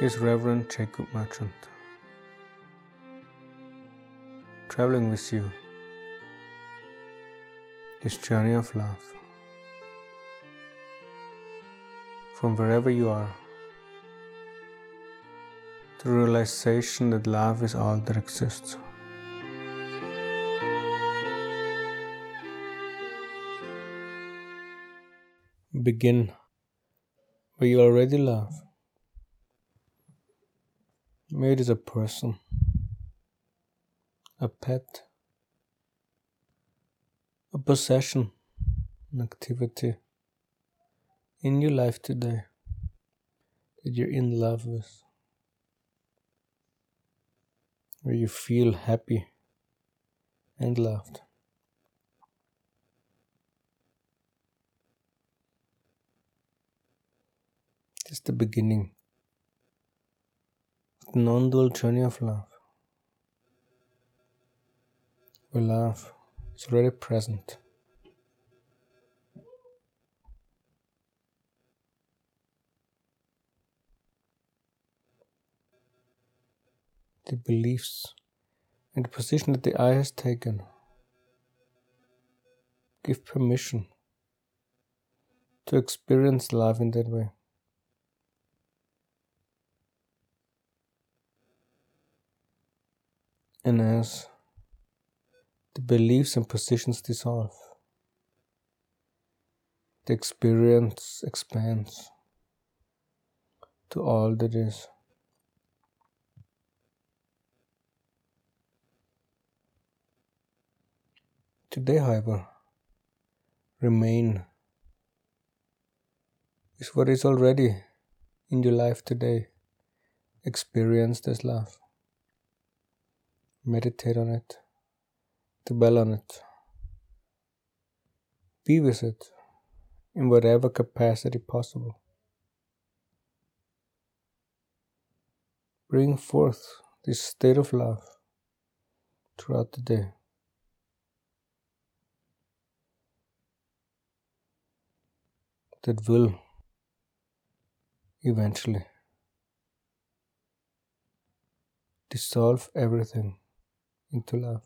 is Reverend Jacob Merchant. Traveling with you, this journey of love. From wherever you are, the realization that love is all that exists. Begin where you already love. Maybe is a person, a pet, a possession, an activity. In your life today that you're in love with, where you feel happy and loved. Just the beginning non-dual journey of love. Where love is already present. The beliefs and the position that the I has taken give permission to experience love in that way. And as the beliefs and positions dissolve, the experience expands to all that is. Today, however, remain is what is already in your life today. Experienced as love meditate on it, dwell on it, be with it in whatever capacity possible. Bring forth this state of love throughout the day. That will eventually dissolve everything into love.